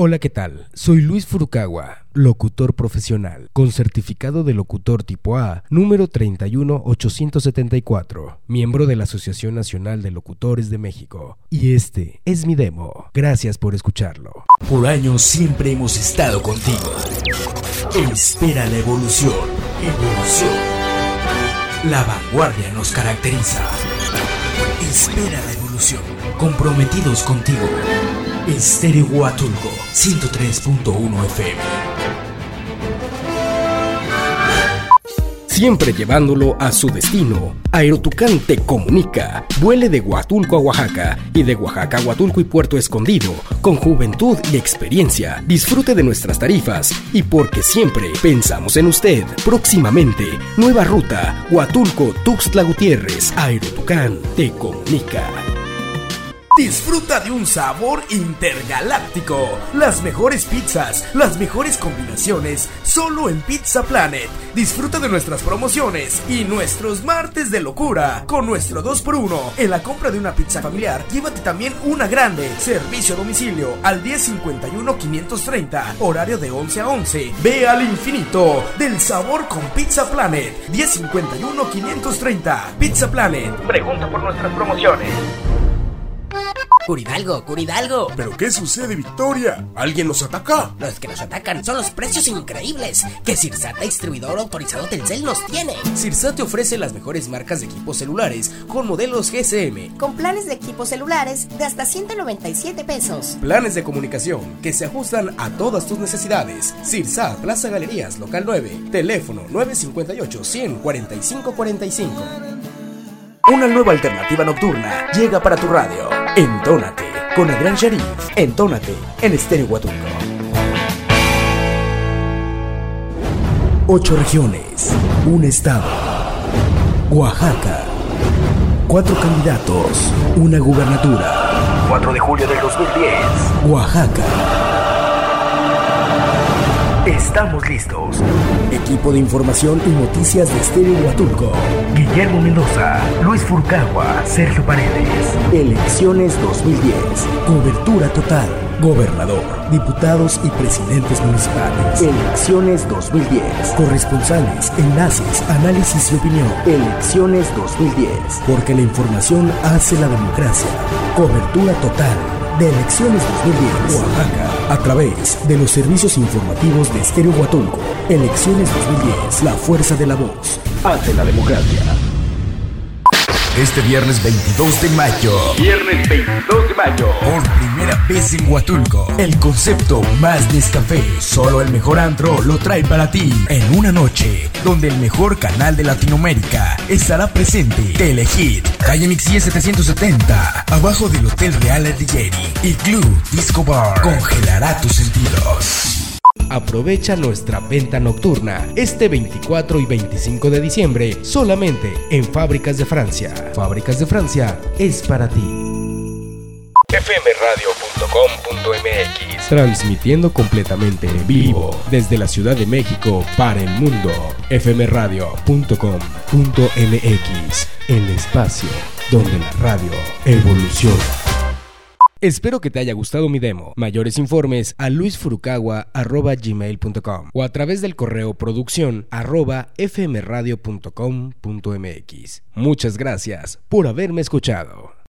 Hola, ¿qué tal? Soy Luis Furukawa, locutor profesional, con certificado de locutor tipo A, número 31874, miembro de la Asociación Nacional de Locutores de México. Y este es mi demo. Gracias por escucharlo. Por años siempre hemos estado contigo. Espera la evolución. Evolución. La vanguardia nos caracteriza. Espera la evolución. Comprometidos contigo. Estéreo Huatulco 103.1 FM. Siempre llevándolo a su destino. Aerotucán te comunica. Vuele de Huatulco a Oaxaca y de Oaxaca a Huatulco y Puerto Escondido con juventud y experiencia. Disfrute de nuestras tarifas y porque siempre pensamos en usted. Próximamente, nueva ruta Huatulco Tuxtla Gutiérrez. Aerotucán te comunica. Disfruta de un sabor intergaláctico. Las mejores pizzas, las mejores combinaciones, solo en Pizza Planet. Disfruta de nuestras promociones y nuestros martes de locura. Con nuestro 2x1, en la compra de una pizza familiar, llévate también una grande. Servicio a domicilio al 1051-530, horario de 11 a 11. Ve al infinito del sabor con Pizza Planet. 1051-530. Pizza Planet. Pregunta por nuestras promociones. Curidalgo, Curidalgo. ¿Pero qué sucede, Victoria? ¿Alguien nos ataca? Los que nos atacan son los precios increíbles que Cirsata, distribuidor autorizado Telcel, nos tiene. Cirsat ofrece las mejores marcas de equipos celulares con modelos GSM. Con planes de equipos celulares de hasta 197 pesos. Planes de comunicación que se ajustan a todas tus necesidades. Cirsat, Plaza Galerías, Local 9. Teléfono 958 145 45. Una nueva alternativa nocturna llega para tu radio. Entónate con Adrián Sharif. Entónate en Estéreo Huatulco. Ocho regiones, un estado. Oaxaca. Cuatro candidatos, una gubernatura. 4 de julio del 2010. Oaxaca. Estamos listos. Equipo de información y noticias de Estéreo Huatulco. Guillermo Mendoza, Luis Furcagua, Sergio Paredes. Elecciones 2010. Cobertura total. Gobernador, diputados y presidentes municipales. Elecciones 2010. Corresponsales, enlaces, análisis y opinión. Elecciones 2010. Porque la información hace la democracia. Cobertura total de Elecciones 2010 Oaxaca a través de los servicios informativos de Estéreo Huatulco. Elecciones 2010, la fuerza de la voz hace la democracia. Este viernes 22 de mayo. Viernes 22 de mayo. Por primera vez en Huatulco. El concepto más Nescafé. Solo el mejor antro lo trae para ti. En una noche donde el mejor canal de Latinoamérica estará presente. Telehit, calle Mixie 770. Abajo del Hotel Real Artilleri. Y Club Disco Bar. Congelará tus sentidos. Aprovecha nuestra venta nocturna este 24 y 25 de diciembre solamente en Fábricas de Francia. Fábricas de Francia es para ti. fmradio.com.mx Transmitiendo completamente en vivo desde la Ciudad de México para el mundo. fmradio.com.mx El espacio donde la radio evoluciona. Espero que te haya gustado mi demo. Mayores informes a luisfurukawa.gmail.com o a través del correo producción arroba fmradio.com.mx. Muchas gracias por haberme escuchado.